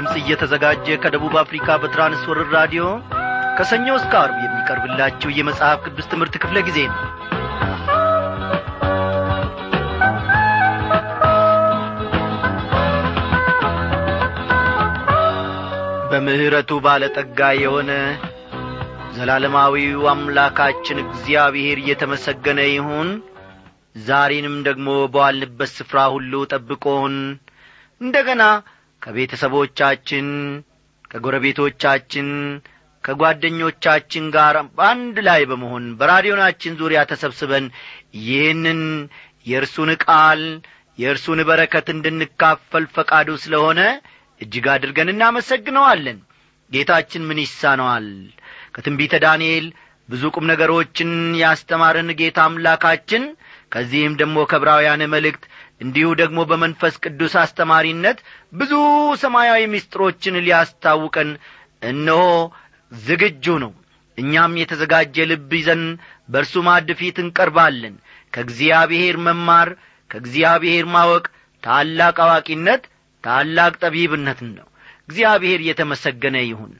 ድምፅ እየተዘጋጀ ከደቡብ አፍሪካ በትራንስወርር ራዲዮ ከሰኞ እስከ አርብ የሚቀርብላችሁ የመጽሐፍ ቅዱስ ትምህርት ክፍለ ጊዜ ነው። በምሕረቱ ባለጠጋ የሆነ ዘላለማዊው አምላካችን እግዚአብሔር እየተመሰገነ ይሁን። ዛሬንም ደግሞ በዋልንበት ስፍራ ሁሉ ጠብቆን እንደ ገና ከቤተሰቦቻችን ከጎረቤቶቻችን ከጓደኞቻችን ጋር በአንድ ላይ በመሆን በራዲዮናችን ዙሪያ ተሰብስበን ይህንን የእርሱን ቃል የእርሱን በረከት እንድንካፈል ፈቃዱ ስለሆነ እጅግ አድርገን እናመሰግነዋለን። ጌታችን ምን ይሳነዋል? ከትንቢተ ዳንኤል ብዙ ቁም ነገሮችን ያስተማረን ጌታ አምላካችን ከዚህም ደግሞ ከብራውያን መልእክት እንዲሁ ደግሞ በመንፈስ ቅዱስ አስተማሪነት ብዙ ሰማያዊ ምስጢሮችን ሊያስታውቀን እነሆ ዝግጁ ነው። እኛም የተዘጋጀ ልብ ይዘን በእርሱ ማድ ፊት እንቀርባለን። ከእግዚአብሔር መማር ከእግዚአብሔር ማወቅ ታላቅ አዋቂነት ታላቅ ጠቢብነት ነው። እግዚአብሔር የተመሰገነ ይሁን።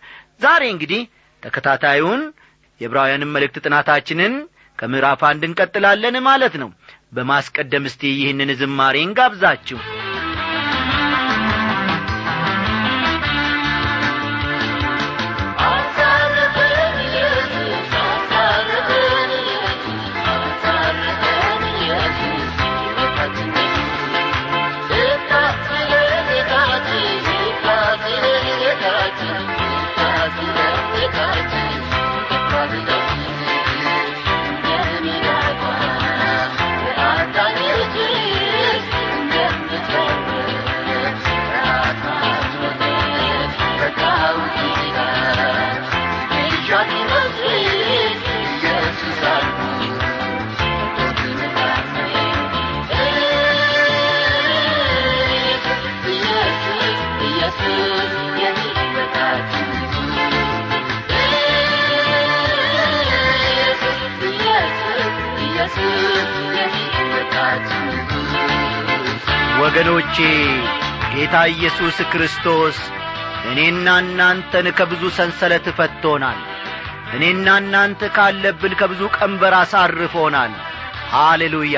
ዛሬ እንግዲህ ተከታታዩን የዕብራውያንን መልእክት ጥናታችንን ከምዕራፍ አንድ እንቀጥላለን ማለት ነው በማስቀደም እስቲ ይህንን ዝማሬ እንጋብዛችሁ ኢየሱስ ክርስቶስ እኔና እናንተን ከብዙ ሰንሰለት ፈቶናል እኔና እናንተ ካለብን ከብዙ ቀንበር አሳርፎናል። ሃሌሉያ።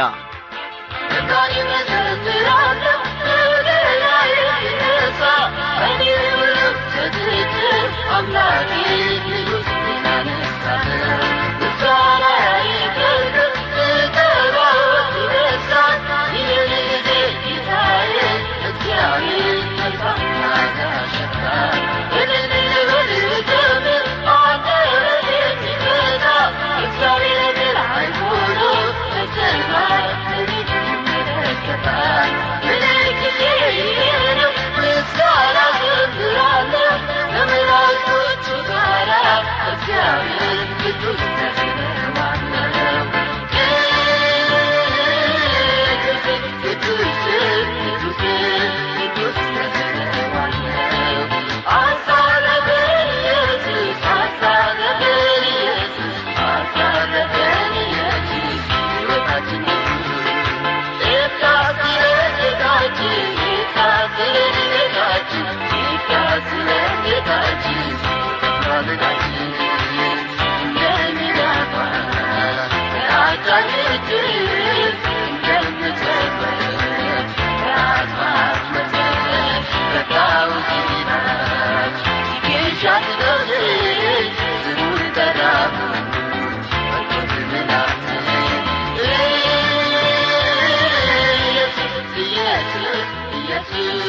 አምላኬ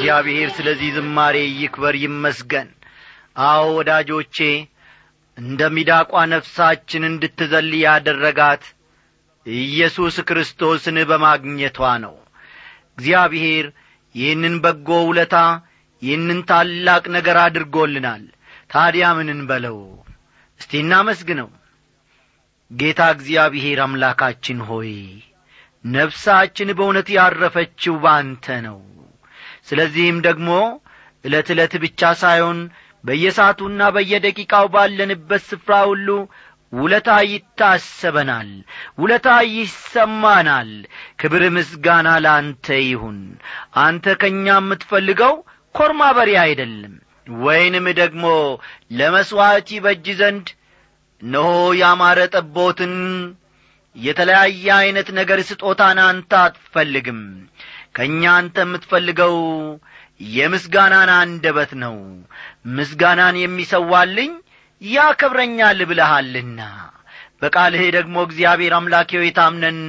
እግዚአብሔር ስለዚህ ዝማሬ ይክበር ይመስገን። አዎ ወዳጆቼ እንደ ሚዳቋ ነፍሳችን እንድትዘል ያደረጋት ኢየሱስ ክርስቶስን በማግኘቷ ነው። እግዚአብሔር ይህንን በጎ ውለታ ይህንን ታላቅ ነገር አድርጎልናል። ታዲያ ምን እንበለው? እስቲ እናመስግነው። ጌታ እግዚአብሔር አምላካችን ሆይ ነፍሳችን በእውነት ያረፈችው ባንተ ነው ስለዚህም ደግሞ ዕለት ዕለት ብቻ ሳይሆን በየሰዓቱና በየደቂቃው ባለንበት ስፍራ ሁሉ ውለታ ይታሰበናል ውለታ ይሰማናል። ክብር ምስጋና ለአንተ ይሁን። አንተ ከእኛ የምትፈልገው ኮርማ በሬ አይደለም ወይንም ደግሞ ለመሥዋዕት ይበጅ ዘንድ እነሆ ያማረ ጠቦትን የተለያየ ዐይነት ነገር ስጦታን አንተ አትፈልግም ከእኛ አንተ የምትፈልገው የምስጋናን አንደበት ነው። ምስጋናን የሚሰዋልኝ ያከብረኛል ብለሃልና። በቃልህ ደግሞ እግዚአብሔር አምላኬው የታምነን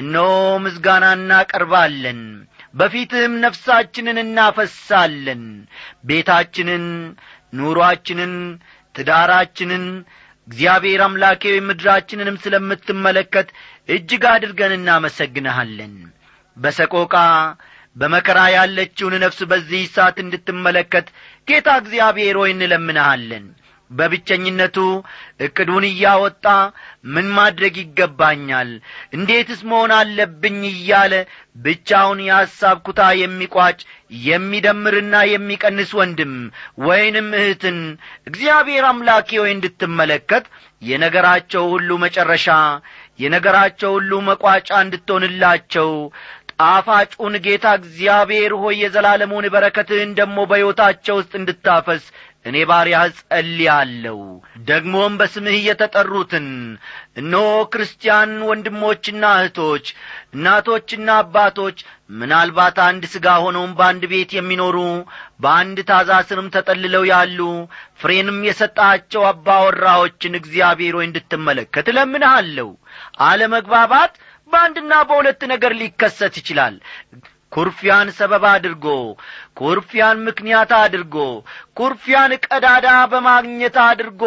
እነሆ ምስጋና እናቀርባለን። በፊትህም ነፍሳችንን እናፈሳለን። ቤታችንን ኑሮአችንን ትዳራችንን እግዚአብሔር አምላኬው ምድራችንንም ስለምትመለከት እጅግ አድርገን እናመሰግንሃለን በሰቆቃ በመከራ ያለችውን ነፍስ በዚህ ሰዓት እንድትመለከት ጌታ እግዚአብሔር ሆይ እንለምንሃለን። በብቸኝነቱ ዕቅዱን እያወጣ ምን ማድረግ ይገባኛል? እንዴትስ መሆን አለብኝ? እያለ ብቻውን የሐሳብ ኩታ የሚቋጭ የሚደምርና የሚቀንስ ወንድም ወይንም እህትን እግዚአብሔር አምላኬ ሆይ እንድትመለከት የነገራቸው ሁሉ መጨረሻ የነገራቸው ሁሉ መቋጫ እንድትሆንላቸው ጣፋጩን ጌታ እግዚአብሔር ሆይ የዘላለሙን በረከትህን ደሞ በሕይወታቸው ውስጥ እንድታፈስ እኔ ባሪያ ጸልያለሁ። ደግሞም በስምህ የተጠሩትን እነሆ ክርስቲያን ወንድሞችና እህቶች እናቶችና አባቶች ምናልባት አንድ ሥጋ ሆነውም በአንድ ቤት የሚኖሩ በአንድ ታዛ ስርም ተጠልለው ያሉ ፍሬንም የሰጣቸው አባወራዎችን እግዚአብሔር ሆይ እንድትመለከት እለምንሃለሁ። አለመግባባት በአንድና በሁለት ነገር ሊከሰት ይችላል። ኩርፊያን ሰበብ አድርጎ ኩርፊያን ምክንያት አድርጎ ኩርፊያን ቀዳዳ በማግኘት አድርጎ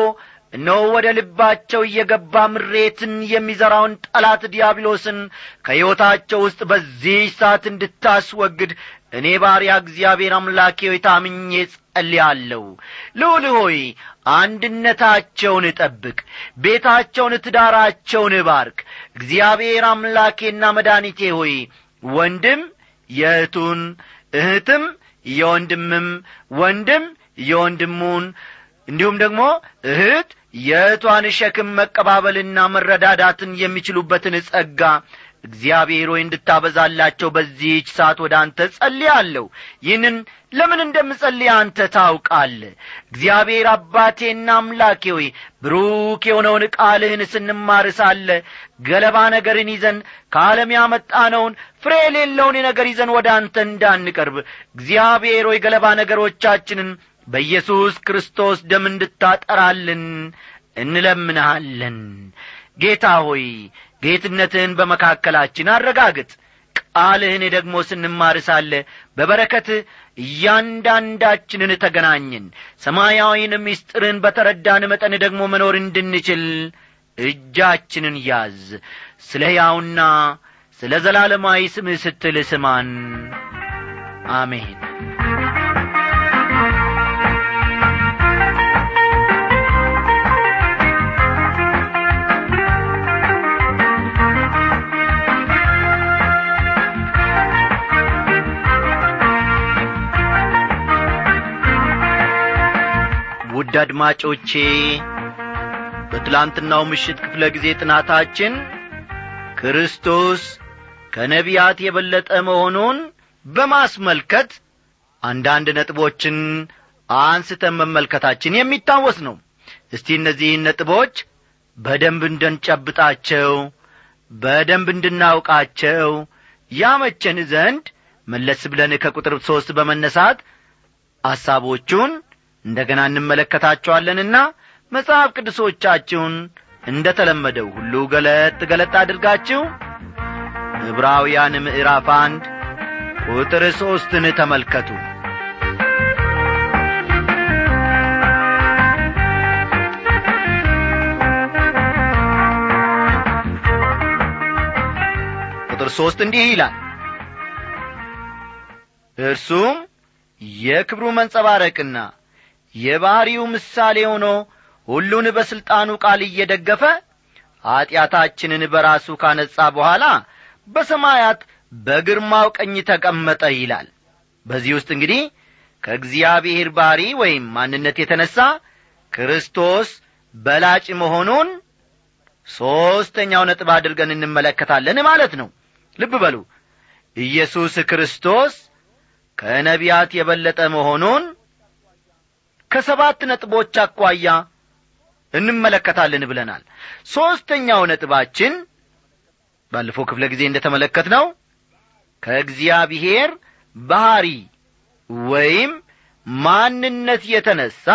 እነሆ ወደ ልባቸው እየገባ ምሬትን የሚዘራውን ጠላት ዲያብሎስን ከሕይወታቸው ውስጥ በዚህ ሰዓት እንድታስወግድ እኔ ባሪያ እግዚአብሔር አምላኬ ሆይ ታምኜ ጸልያለሁ ልዑል ሆይ አንድነታቸውን እጠብቅ ቤታቸውን ትዳራቸውን እባርክ። እግዚአብሔር አምላኬና መድኒቴ ሆይ ወንድም የእህቱን እህትም የወንድምም ወንድም የወንድሙን እንዲሁም ደግሞ እህት የእህቷን ሸክም መቀባበልና መረዳዳትን የሚችሉበትን ጸጋ እግዚአብሔር ሆይ እንድታበዛላቸው በዚህች ሰዓት ወደ አንተ ጸልያለሁ። ይህንን ለምን እንደምጸልይ አንተ ታውቃለ እግዚአብሔር አባቴና አምላኬ ሆይ ብሩክ የሆነውን ቃልህን ስንማር ሳለ ገለባ ነገርን ይዘን ከዓለም ያመጣነውን ፍሬ የሌለውን ነገር ይዘን ወደ አንተ እንዳንቀርብ እግዚአብሔር ሆይ ገለባ ነገሮቻችንን በኢየሱስ ክርስቶስ ደም እንድታጠራልን እንለምንሃለን። ጌታ ሆይ ጌትነትህን በመካከላችን አረጋግጥ። ቃልህን ደግሞ ስንማር ሳለ በበረከት እያንዳንዳችንን ተገናኝን ሰማያዊን ምስጢርን በተረዳን መጠን ደግሞ መኖር እንድንችል እጃችንን ያዝ። ስለ ሕያውና ስለ ዘላለማዊ ስምህ ስትል ስማን። አሜን ውድ አድማጮቼ በትላንትናው ምሽት ክፍለ ጊዜ ጥናታችን ክርስቶስ ከነቢያት የበለጠ መሆኑን በማስመልከት አንዳንድ ነጥቦችን አንስተን መመልከታችን የሚታወስ ነው። እስቲ እነዚህን ነጥቦች በደንብ እንደንጨብጣቸው በደንብ እንድናውቃቸው ያመቸን ዘንድ መለስ ብለን ከቁጥር ሦስት በመነሳት ሐሳቦቹን እንደ ገና እንመለከታቸዋለንና መጽሐፍ ቅዱሶቻችሁን እንደ ተለመደው ሁሉ ገለጥ ገለጥ አድርጋችሁ ዕብራውያን ምዕራፍ አንድ ቁጥር ሦስትን ተመልከቱ። ቁጥር ሦስት እንዲህ ይላል። እርሱም የክብሩ መንጸባረቅና የባሕሪው ምሳሌ ሆኖ ሁሉን በሥልጣኑ ቃል እየደገፈ ኀጢአታችንን በራሱ ካነጻ በኋላ በሰማያት በግርማው ቀኝ ተቀመጠ ይላል። በዚህ ውስጥ እንግዲህ ከእግዚአብሔር ባሕሪ ወይም ማንነት የተነሣ ክርስቶስ በላጭ መሆኑን ሦስተኛው ነጥብ አድርገን እንመለከታለን ማለት ነው። ልብ በሉ። ኢየሱስ ክርስቶስ ከነቢያት የበለጠ መሆኑን ከሰባት ነጥቦች አኳያ እንመለከታለን ብለናል። ሦስተኛው ነጥባችን ባለፈው ክፍለ ጊዜ እንደ ተመለከት ነው ከእግዚአብሔር ባህሪ ወይም ማንነት የተነሣ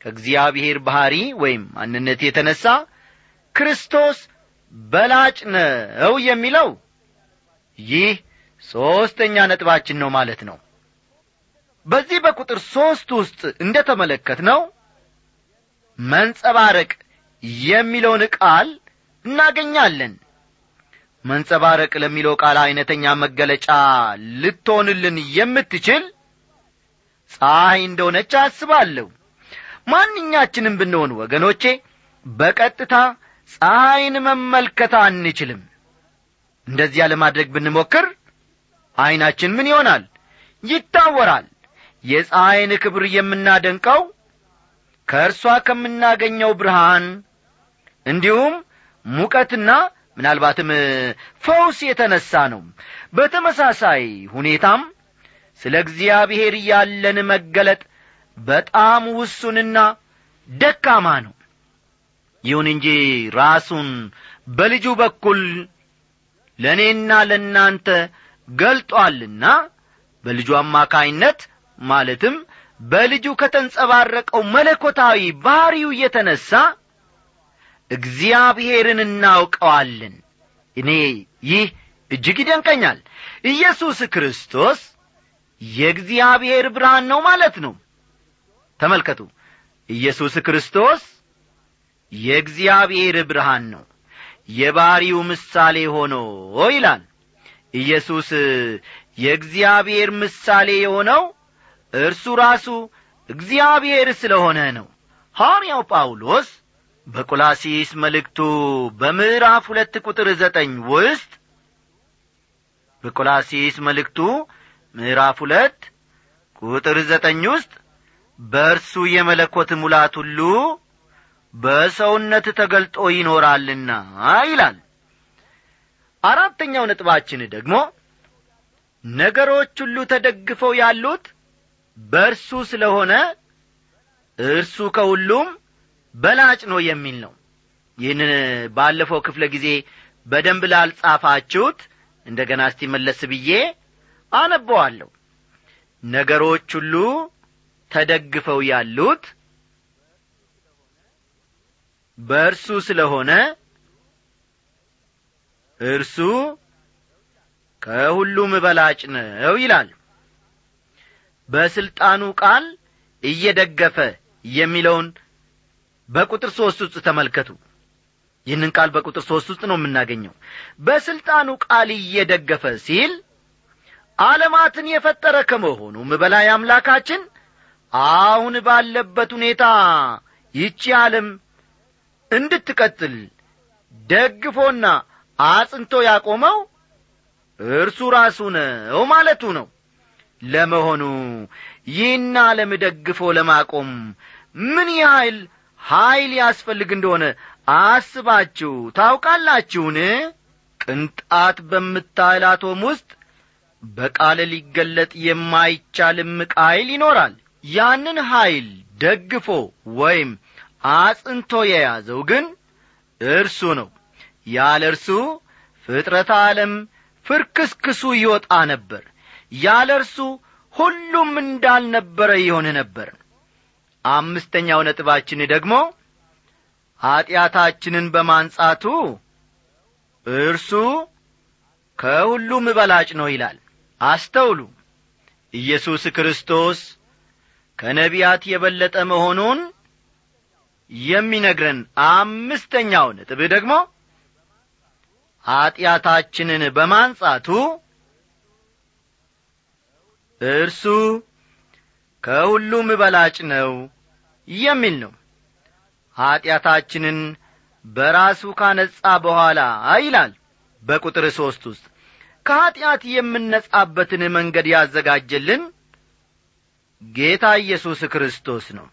ከእግዚአብሔር ባህሪ ወይም ማንነት የተነሣ ክርስቶስ በላጭ ነው የሚለው ይህ ሦስተኛ ነጥባችን ነው ማለት ነው በዚህ በቁጥር ሦስት ውስጥ እንደ ተመለከት ነው መንጸባረቅ የሚለውን ቃል እናገኛለን። መንጸባረቅ ለሚለው ቃል ዐይነተኛ መገለጫ ልትሆንልን የምትችል ፀሐይ እንደሆነች አስባለሁ። ማንኛችንም ብንሆን ወገኖቼ በቀጥታ ፀሐይን መመልከት አንችልም። እንደዚያ ለማድረግ ብንሞክር ዐይናችን ምን ይሆናል? ይታወራል የፀሐይን ክብር የምናደንቀው ከእርሷ ከምናገኘው ብርሃን እንዲሁም ሙቀትና ምናልባትም ፈውስ የተነሣ ነው። በተመሳሳይ ሁኔታም ስለ እግዚአብሔር ያለን መገለጥ በጣም ውሱንና ደካማ ነው። ይሁን እንጂ ራሱን በልጁ በኩል ለእኔና ለእናንተ ገልጦአልና በልጁ አማካይነት ማለትም በልጁ ከተንጸባረቀው መለኮታዊ ባሕሪው የተነሣ እግዚአብሔርን እናውቀዋለን። እኔ ይህ እጅግ ይደንቀኛል። ኢየሱስ ክርስቶስ የእግዚአብሔር ብርሃን ነው ማለት ነው። ተመልከቱ። ኢየሱስ ክርስቶስ የእግዚአብሔር ብርሃን ነው። የባሪው ምሳሌ ሆኖ ይላል። ኢየሱስ የእግዚአብሔር ምሳሌ የሆነው እርሱ ራሱ እግዚአብሔር ስለሆነ ነው። ሐዋርያው ጳውሎስ በቆላሲስ መልእክቱ በምዕራፍ ሁለት ቁጥር ዘጠኝ ውስጥ በቆላሲስ መልእክቱ ምዕራፍ ሁለት ቁጥር ዘጠኝ ውስጥ በእርሱ የመለኮት ሙላት ሁሉ በሰውነት ተገልጦ ይኖራልና ይላል። አራተኛው ነጥባችን ደግሞ ነገሮች ሁሉ ተደግፈው ያሉት በእርሱ ስለሆነ እርሱ ከሁሉም በላጭ ነው የሚል ነው። ይህንን ባለፈው ክፍለ ጊዜ በደንብ ላልጻፋችሁት እንደ ገና እስቲ መለስ ብዬ አነበዋለሁ። ነገሮች ሁሉ ተደግፈው ያሉት በእርሱ ስለሆነ እርሱ ከሁሉም በላጭ ነው ይላል በሥልጣኑ ቃል እየደገፈ የሚለውን በቁጥር ሦስት ውስጥ ተመልከቱ። ይህንን ቃል በቁጥር ሦስት ውስጥ ነው የምናገኘው። በሥልጣኑ ቃል እየደገፈ ሲል ዓለማትን የፈጠረ ከመሆኑም በላይ አምላካችን አሁን ባለበት ሁኔታ ይቺ ዓለም እንድትቀጥል ደግፎና አጽንቶ ያቆመው እርሱ ራሱ ነው ማለቱ ነው ለመሆኑ ይህን ዓለም ደግፎ ለማቆም ምን ያህል ኀይል ያስፈልግ እንደሆነ አስባችሁ ታውቃላችሁን? ቅንጣት በምታህል አቶም ውስጥ በቃል ሊገለጥ የማይቻል እምቅ ይኖራል። ያንን ኀይል ደግፎ ወይም አጽንቶ የያዘው ግን እርሱ ነው። ያለ እርሱ ፍጥረት ዓለም ፍርክስክሱ ይወጣ ነበር ያለ እርሱ ሁሉም እንዳልነበረ ይሆን ነበር። አምስተኛው ነጥባችን ደግሞ ኀጢአታችንን በማንጻቱ እርሱ ከሁሉም በላጭ ነው ይላል። አስተውሉ። ኢየሱስ ክርስቶስ ከነቢያት የበለጠ መሆኑን የሚነግረን አምስተኛው ነጥብ ደግሞ ኀጢአታችንን በማንጻቱ እርሱ ከሁሉም በላጭ ነው የሚል ነው። ኀጢአታችንን በራሱ ካነጻ በኋላ ይላል በቁጥር ሦስት ውስጥ። ከኀጢአት የምነጻበትን መንገድ ያዘጋጀልን ጌታ ኢየሱስ ክርስቶስ ነው።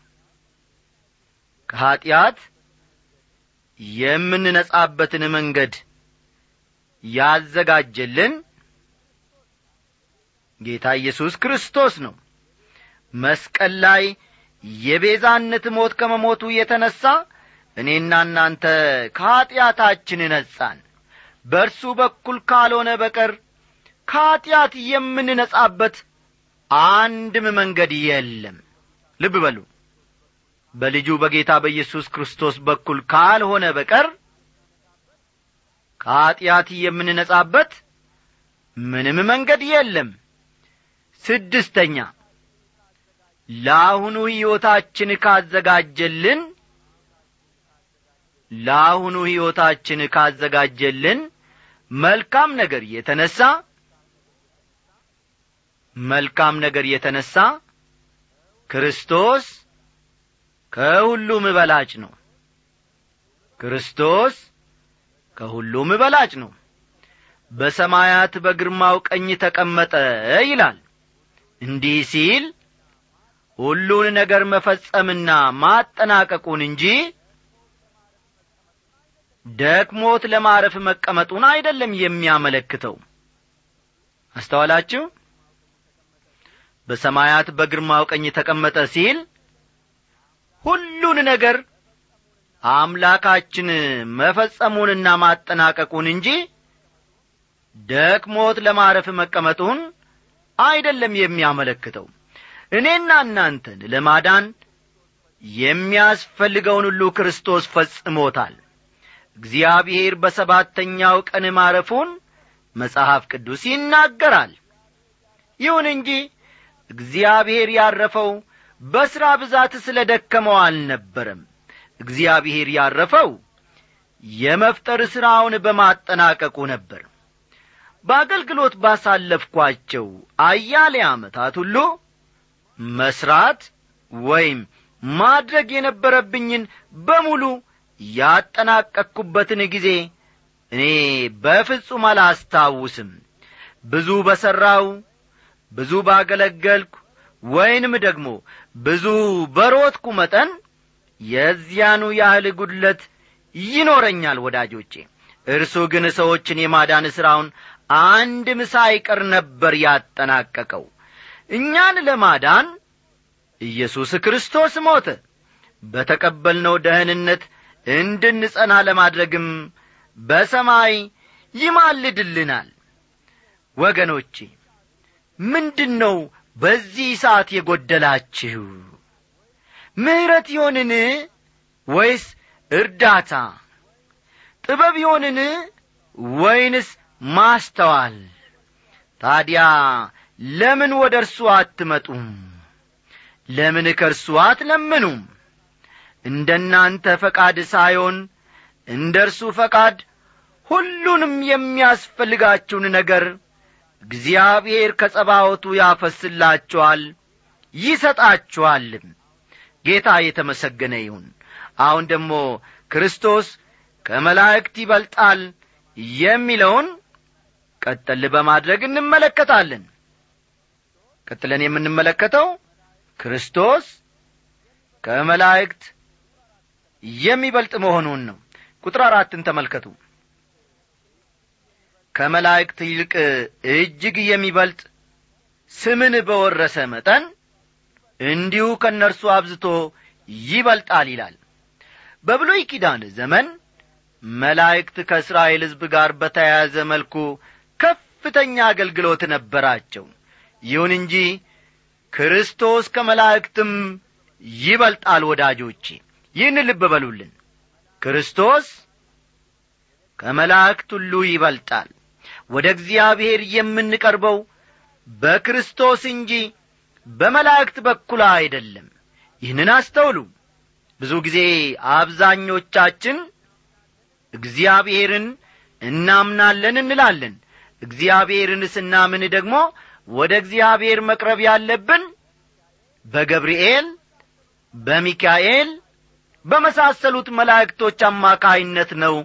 ከኀጢአት የምንነጻበትን መንገድ ያዘጋጀልን ጌታ ኢየሱስ ክርስቶስ ነው። መስቀል ላይ የቤዛነት ሞት ከመሞቱ የተነሣ እኔና እናንተ ከኀጢአታችን ነጻን። በእርሱ በኩል ካልሆነ በቀር ከኀጢአት የምንነጻበት አንድም መንገድ የለም። ልብ በሉ። በልጁ በጌታ በኢየሱስ ክርስቶስ በኩል ካልሆነ በቀር ከኀጢአት የምንነጻበት ምንም መንገድ የለም ስድስተኛ ለአሁኑ ሕይወታችን ካዘጋጀልን ለአሁኑ ሕይወታችን ካዘጋጀልን መልካም ነገር የተነሣ መልካም ነገር የተነሣ ክርስቶስ ከሁሉም በላጭ ነው። ክርስቶስ ከሁሉም በላጭ ነው። በሰማያት በግርማው ቀኝ ተቀመጠ ይላል እንዲህ ሲል ሁሉን ነገር መፈጸምና ማጠናቀቁን እንጂ ደክሞት ለማረፍ መቀመጡን አይደለም የሚያመለክተው። አስተዋላችሁ? በሰማያት በግርማው ቀኝ ተቀመጠ ሲል ሁሉን ነገር አምላካችን መፈጸሙንና ማጠናቀቁን እንጂ ደክሞት ለማረፍ መቀመጡን አይደለም የሚያመለክተው። እኔና እናንተን ለማዳን የሚያስፈልገውን ሁሉ ክርስቶስ ፈጽሞታል። እግዚአብሔር በሰባተኛው ቀን ማረፉን መጽሐፍ ቅዱስ ይናገራል። ይሁን እንጂ እግዚአብሔር ያረፈው በሥራ ብዛት ስለ ደከመው አልነበረም። እግዚአብሔር ያረፈው የመፍጠር ሥራውን በማጠናቀቁ ነበር በአገልግሎት ባሳለፍኳቸው አያሌ ዓመታት ሁሉ መሥራት ወይም ማድረግ የነበረብኝን በሙሉ ያጠናቀቅኩበትን ጊዜ እኔ በፍጹም አላስታውስም። ብዙ በሠራው ብዙ ባገለገልኩ ወይንም ደግሞ ብዙ በሮትኩ መጠን የዚያኑ ያህል ጉድለት ይኖረኛል ወዳጆቼ። እርሱ ግን ሰዎችን የማዳን ሥራውን አንድም ሳይቀር ነበር ያጠናቀቀው። እኛን ለማዳን ኢየሱስ ክርስቶስ ሞተ። በተቀበልነው ደህንነት እንድንጸና ለማድረግም በሰማይ ይማልድልናል። ወገኖቼ ምንድን ነው በዚህ ሰዓት የጐደላችሁ ምሕረት ይሆንን ወይስ እርዳታ? ጥበብ ይሆንን ወይንስ ማስተዋል። ታዲያ ለምን ወደ እርሱ አትመጡም? ለምን ከእርሱ አትለምኑም? እንደ እናንተ ፈቃድ ሳይሆን እንደ እርሱ ፈቃድ ሁሉንም የሚያስፈልጋችሁን ነገር እግዚአብሔር ከጸባወቱ ያፈስላችኋል ይሰጣችኋልም ጌታ የተመሰገነ ይሁን። አሁን ደግሞ ክርስቶስ ከመላእክት ይበልጣል የሚለውን ቀጠል በማድረግ እንመለከታለን። ቀጥለን የምንመለከተው ክርስቶስ ከመላእክት የሚበልጥ መሆኑን ነው። ቁጥር አራትን ተመልከቱ። ከመላእክት ይልቅ እጅግ የሚበልጥ ስምን በወረሰ መጠን እንዲሁ ከእነርሱ አብዝቶ ይበልጣል ይላል። በብሉይ ኪዳን ዘመን መላእክት ከእስራኤል ሕዝብ ጋር በተያያዘ መልኩ ከፍተኛ አገልግሎት ነበራቸው። ይሁን እንጂ ክርስቶስ ከመላእክትም ይበልጣል ወዳጆቼ። ይህን ልብ በሉልን። ክርስቶስ ከመላእክት ሁሉ ይበልጣል። ወደ እግዚአብሔር የምንቀርበው በክርስቶስ እንጂ በመላእክት በኩል አይደለም። ይህንን አስተውሉ። ብዙ ጊዜ አብዛኞቻችን እግዚአብሔርን እናምናለን እንላለን እግዚአብሔርን ስናምን ደግሞ ወደ እግዚአብሔር መቅረብ ያለብን በገብርኤል በሚካኤል በመሳሰሉት መላእክቶች አማካይነት ነው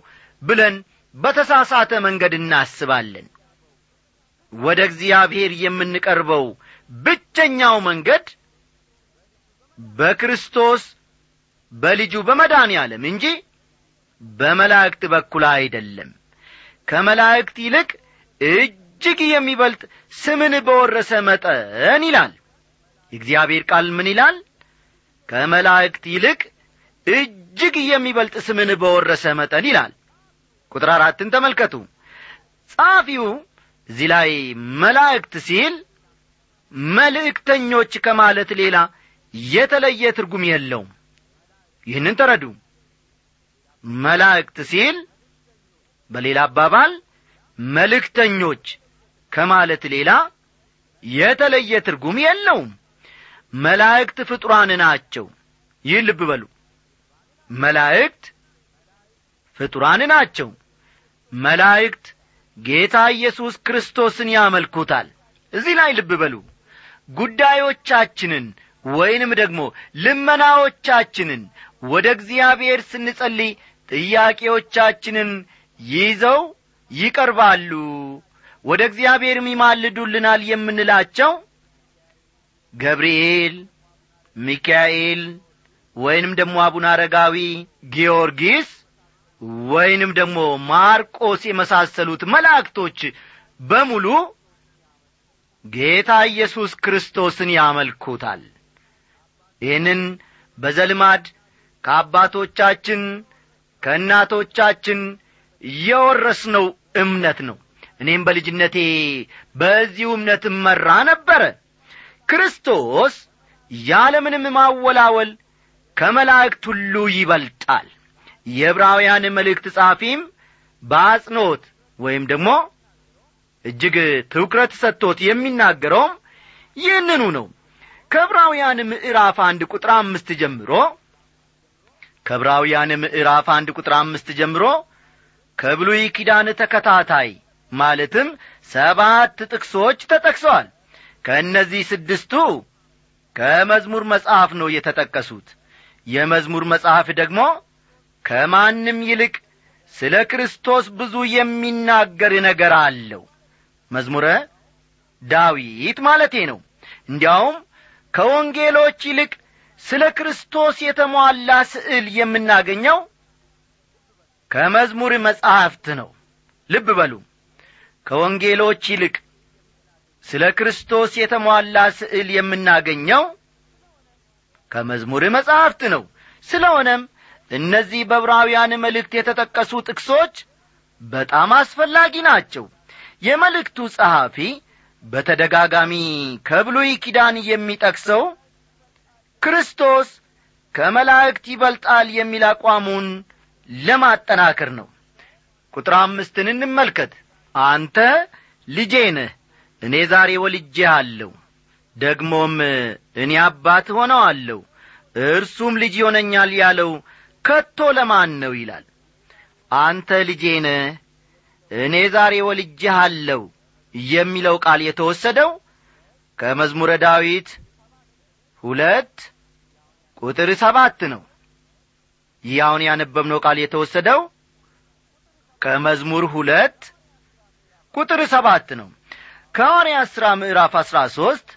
ብለን በተሳሳተ መንገድ እናስባለን። ወደ እግዚአብሔር የምንቀርበው ብቸኛው መንገድ በክርስቶስ በልጁ በመዳን ያለም እንጂ በመላእክት በኩል አይደለም። ከመላእክት ይልቅ እጅግ የሚበልጥ ስምን በወረሰ መጠን ይላል። የእግዚአብሔር ቃል ምን ይላል? ከመላእክት ይልቅ እጅግ የሚበልጥ ስምን በወረሰ መጠን ይላል። ቁጥር አራትን ተመልከቱ። ጸሐፊው እዚህ ላይ መላእክት ሲል መልእክተኞች ከማለት ሌላ የተለየ ትርጉም የለውም። ይህንን ተረዱ። መላእክት ሲል በሌላ አባባል መልእክተኞች ከማለት ሌላ የተለየ ትርጉም የለውም። መላእክት ፍጡራን ናቸው። ይህ ልብ በሉ። መላእክት ፍጡራን ናቸው። መላእክት ጌታ ኢየሱስ ክርስቶስን ያመልኩታል። እዚህ ላይ ልብ በሉ። ጉዳዮቻችንን ወይንም ደግሞ ልመናዎቻችንን ወደ እግዚአብሔር ስንጸልይ ጥያቄዎቻችንን ይዘው ይቀርባሉ። ወደ እግዚአብሔርም ይማልዱልናል የምንላቸው ገብርኤል ሚካኤል ወይንም ደግሞ አቡነ አረጋዊ ጊዮርጊስ ወይንም ደግሞ ማርቆስ የመሳሰሉት መላእክቶች በሙሉ ጌታ ኢየሱስ ክርስቶስን ያመልኩታል። ይህንን በዘልማድ ከአባቶቻችን ከእናቶቻችን የወረስነው እምነት ነው። እኔም በልጅነቴ በዚሁ እምነት እመራ ነበረ ክርስቶስ ያለምንም ማወላወል ከመላእክት ሁሉ ይበልጣል። የዕብራውያን መልእክት ጻፊም በአጽኖት ወይም ደግሞ እጅግ ትውክረት ሰጥቶት የሚናገረውም ይህንኑ ነው። ከዕብራውያን ምዕራፍ አንድ ቁጥር አምስት ጀምሮ ከዕብራውያን ምዕራፍ አንድ ቁጥር አምስት ጀምሮ ከብሉይ ኪዳን ተከታታይ ማለትም ሰባት ጥቅሶች ተጠቅሰዋል ከእነዚህ ስድስቱ ከመዝሙር መጽሐፍ ነው የተጠቀሱት። የመዝሙር መጽሐፍ ደግሞ ከማንም ይልቅ ስለ ክርስቶስ ብዙ የሚናገር ነገር አለው። መዝሙረ ዳዊት ማለቴ ነው። እንዲያውም ከወንጌሎች ይልቅ ስለ ክርስቶስ የተሟላ ስዕል የምናገኘው ከመዝሙር መጻሕፍት ነው። ልብ በሉ። ከወንጌሎች ይልቅ ስለ ክርስቶስ የተሟላ ስዕል የምናገኘው ከመዝሙር መጻሕፍት ነው። ስለሆነም እነዚህ በብራውያን መልእክት የተጠቀሱ ጥቅሶች በጣም አስፈላጊ ናቸው። የመልእክቱ ጸሐፊ በተደጋጋሚ ከብሉይ ኪዳን የሚጠቅሰው ክርስቶስ ከመላእክት ይበልጣል የሚል አቋሙን ለማጠናከር ነው። ቁጥር አምስትን እንመልከት። አንተ ልጄ ነህ እኔ ዛሬ ወልጄ አለሁ ደግሞም እኔ አባት ሆነዋለሁ እርሱም ልጅ ይሆነኛል ያለው ከቶ ለማን ነው ይላል። አንተ ልጄ ነህ እኔ ዛሬ ወልጄሃለሁ የሚለው ቃል የተወሰደው ከመዝሙረ ዳዊት ሁለት ቁጥር ሰባት ነው ይህ አሁን ያነበብነው ቃል የተወሰደው ከመዝሙር ሁለት ቁጥር ሰባት ነው። ከሐዋርያ ሥራ ምዕራፍ አሥራ ሦስት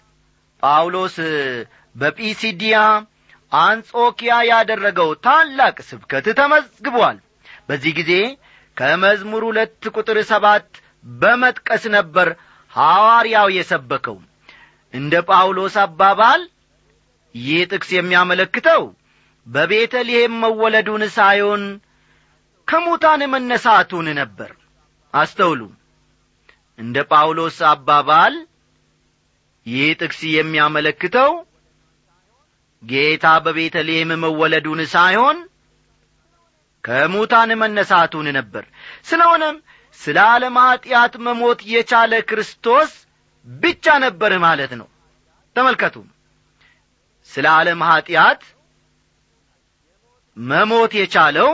ጳውሎስ በጲሲዲያ አንጾኪያ ያደረገው ታላቅ ስብከት ተመዝግቧል። በዚህ ጊዜ ከመዝሙር ሁለት ቁጥር ሰባት በመጥቀስ ነበር ሐዋርያው የሰበከው። እንደ ጳውሎስ አባባል ይህ ጥቅስ የሚያመለክተው በቤተልሔም መወለዱን ሳይሆን ከሙታን መነሳቱን ነበር። አስተውሉ። እንደ ጳውሎስ አባባል ይህ ጥቅስ የሚያመለክተው ጌታ በቤተልሔም መወለዱን ሳይሆን ከሙታን መነሳቱን ነበር። ስለሆነም ስለ ዓለም ኀጢአት መሞት የቻለ ክርስቶስ ብቻ ነበር ማለት ነው። ተመልከቱ። ስለ ዓለም ኀጢአት መሞት የቻለው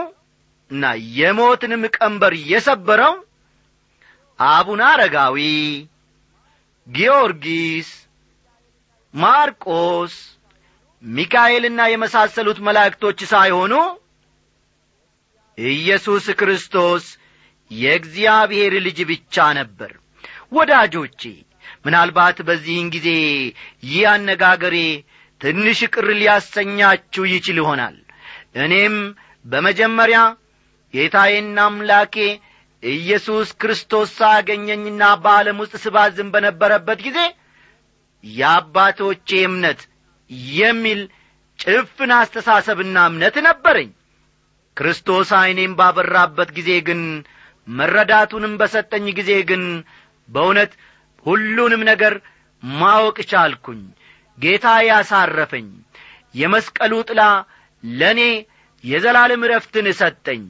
እና የሞትንም ቀንበር የሰበረው አቡነ አረጋዊ ጊዮርጊስ ማርቆስ ሚካኤልና የመሳሰሉት መላእክቶች ሳይሆኑ ኢየሱስ ክርስቶስ የእግዚአብሔር ልጅ ብቻ ነበር። ወዳጆቼ ምናልባት በዚህን ጊዜ ይህ አነጋገሬ ትንሽ ቅር ሊያሰኛችሁ ይችል ይሆናል እኔም በመጀመሪያ ጌታዬና አምላኬ ኢየሱስ ክርስቶስ ሳገኘኝና በዓለም ውስጥ ስባዝን በነበረበት ጊዜ የአባቶቼ እምነት የሚል ጭፍን አስተሳሰብና እምነት ነበረኝ። ክርስቶስ ዐይኔም ባበራበት ጊዜ ግን መረዳቱንም በሰጠኝ ጊዜ ግን በእውነት ሁሉንም ነገር ማወቅ ቻልኩኝ። ጌታ ያሳረፈኝ የመስቀሉ ጥላ ለእኔ የዘላለም ረፍትን ሰጠኝ።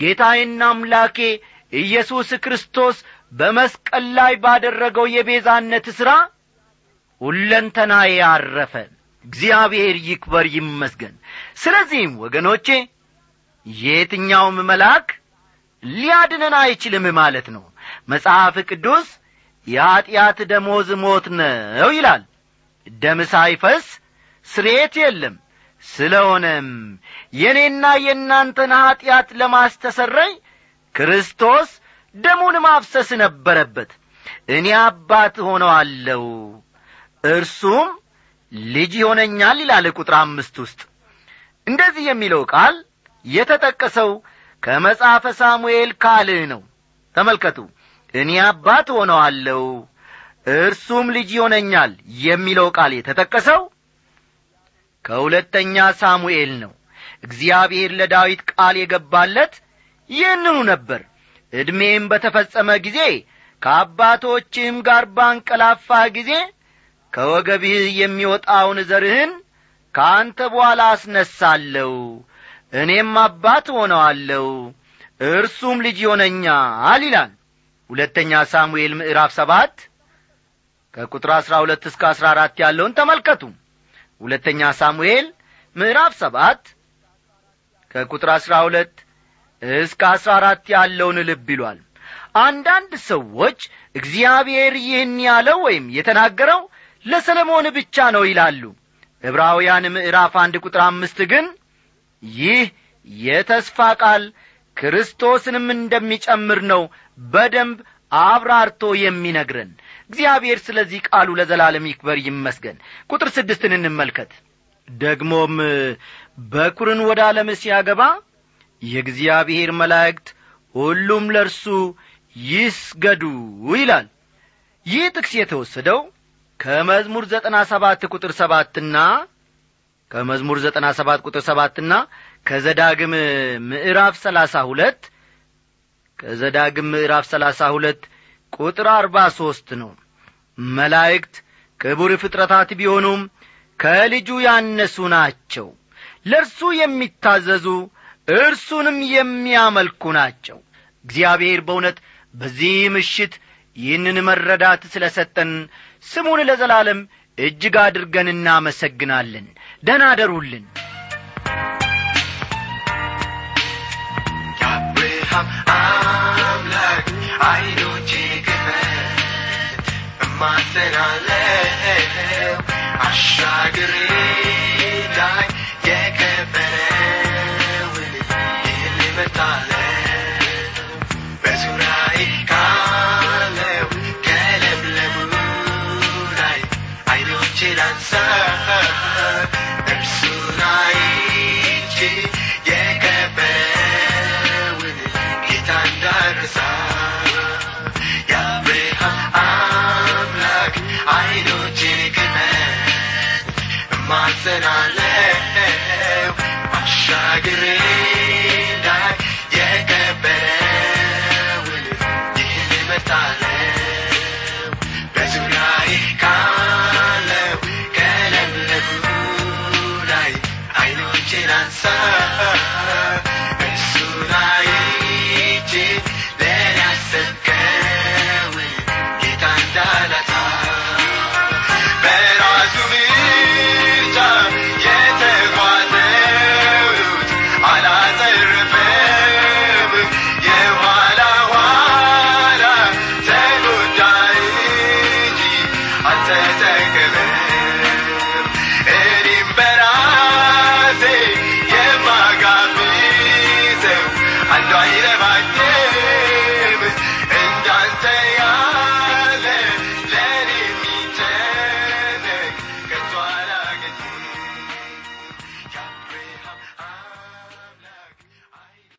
ጌታዬና አምላኬ ኢየሱስ ክርስቶስ በመስቀል ላይ ባደረገው የቤዛነት ሥራ ሁለንተናዬ አረፈ። እግዚአብሔር ይክበር ይመስገን። ስለዚህም ወገኖቼ የትኛውም መልአክ ሊያድነን አይችልም ማለት ነው። መጽሐፍ ቅዱስ የኀጢአት ደሞዝ ሞት ነው ይላል። ደም ሳይፈስ ስሬት የለም ስለሆነም የእኔና የእናንተን ኀጢአት ለማስተሰረይ ክርስቶስ ደሙን ማፍሰስ ነበረበት። እኔ አባት ሆነዋለሁ እርሱም ልጅ ይሆነኛል ይላል ቁጥር አምስት ውስጥ። እንደዚህ የሚለው ቃል የተጠቀሰው ከመጽሐፈ ሳሙኤል ካልህ ነው። ተመልከቱ። እኔ አባት ሆነዋለሁ እርሱም ልጅ ይሆነኛል የሚለው ቃል የተጠቀሰው ከሁለተኛ ሳሙኤል ነው። እግዚአብሔር ለዳዊት ቃል የገባለት ይህንኑ ነበር። ዕድሜም በተፈጸመ ጊዜ ከአባቶችህም ጋር ባንቀላፋ ጊዜ ከወገብህ የሚወጣውን ዘርህን ከአንተ በኋላ አስነሳለሁ። እኔም አባት ሆነዋለሁ እርሱም ልጅ ይሆነኛል ይላል። ሁለተኛ ሳሙኤል ምዕራፍ ሰባት ከቁጥር አሥራ ሁለት እስከ አሥራ አራት ያለውን ተመልከቱ ሁለተኛ ሳሙኤል ምዕራፍ ሰባት ከቁጥር አሥራ ሁለት እስከ አሥራ አራት ያለውን ልብ ይሏል። አንዳንድ ሰዎች እግዚአብሔር ይህን ያለው ወይም የተናገረው ለሰለሞን ብቻ ነው ይላሉ። ዕብራውያን ምዕራፍ አንድ ቁጥር አምስት ግን ይህ የተስፋ ቃል ክርስቶስንም እንደሚጨምር ነው በደንብ አብራርቶ የሚነግረን እግዚአብሔር ስለዚህ ቃሉ ለዘላለም ይክበር ይመስገን። ቁጥር ስድስትን እንመልከት። ደግሞም በኩርን ወደ ዓለም ሲያገባ የእግዚአብሔር መላእክት ሁሉም ለእርሱ ይስገዱ ይላል። ይህ ጥቅስ የተወሰደው ከመዝሙር ዘጠና ሰባት ቁጥር ሰባትና ከመዝሙር ዘጠና ሰባት ቁጥር ሰባትና ከዘዳግም ምዕራፍ ሰላሳ ሁለት ከዘዳግም ምዕራፍ ሰላሳ ሁለት ቁጥር አርባ ሦስት ነው። መላእክት ክቡር ፍጥረታት ቢሆኑም ከልጁ ያነሱ ናቸው። ለእርሱ የሚታዘዙ እርሱንም የሚያመልኩ ናቸው። እግዚአብሔር በእውነት በዚህ ምሽት ይህንን መረዳት ስለ ሰጠን ስሙን ለዘላለም እጅግ አድርገን እናመሰግናለን። ደናደሩልን የአብርሃም እማጸናለው አሻግሬ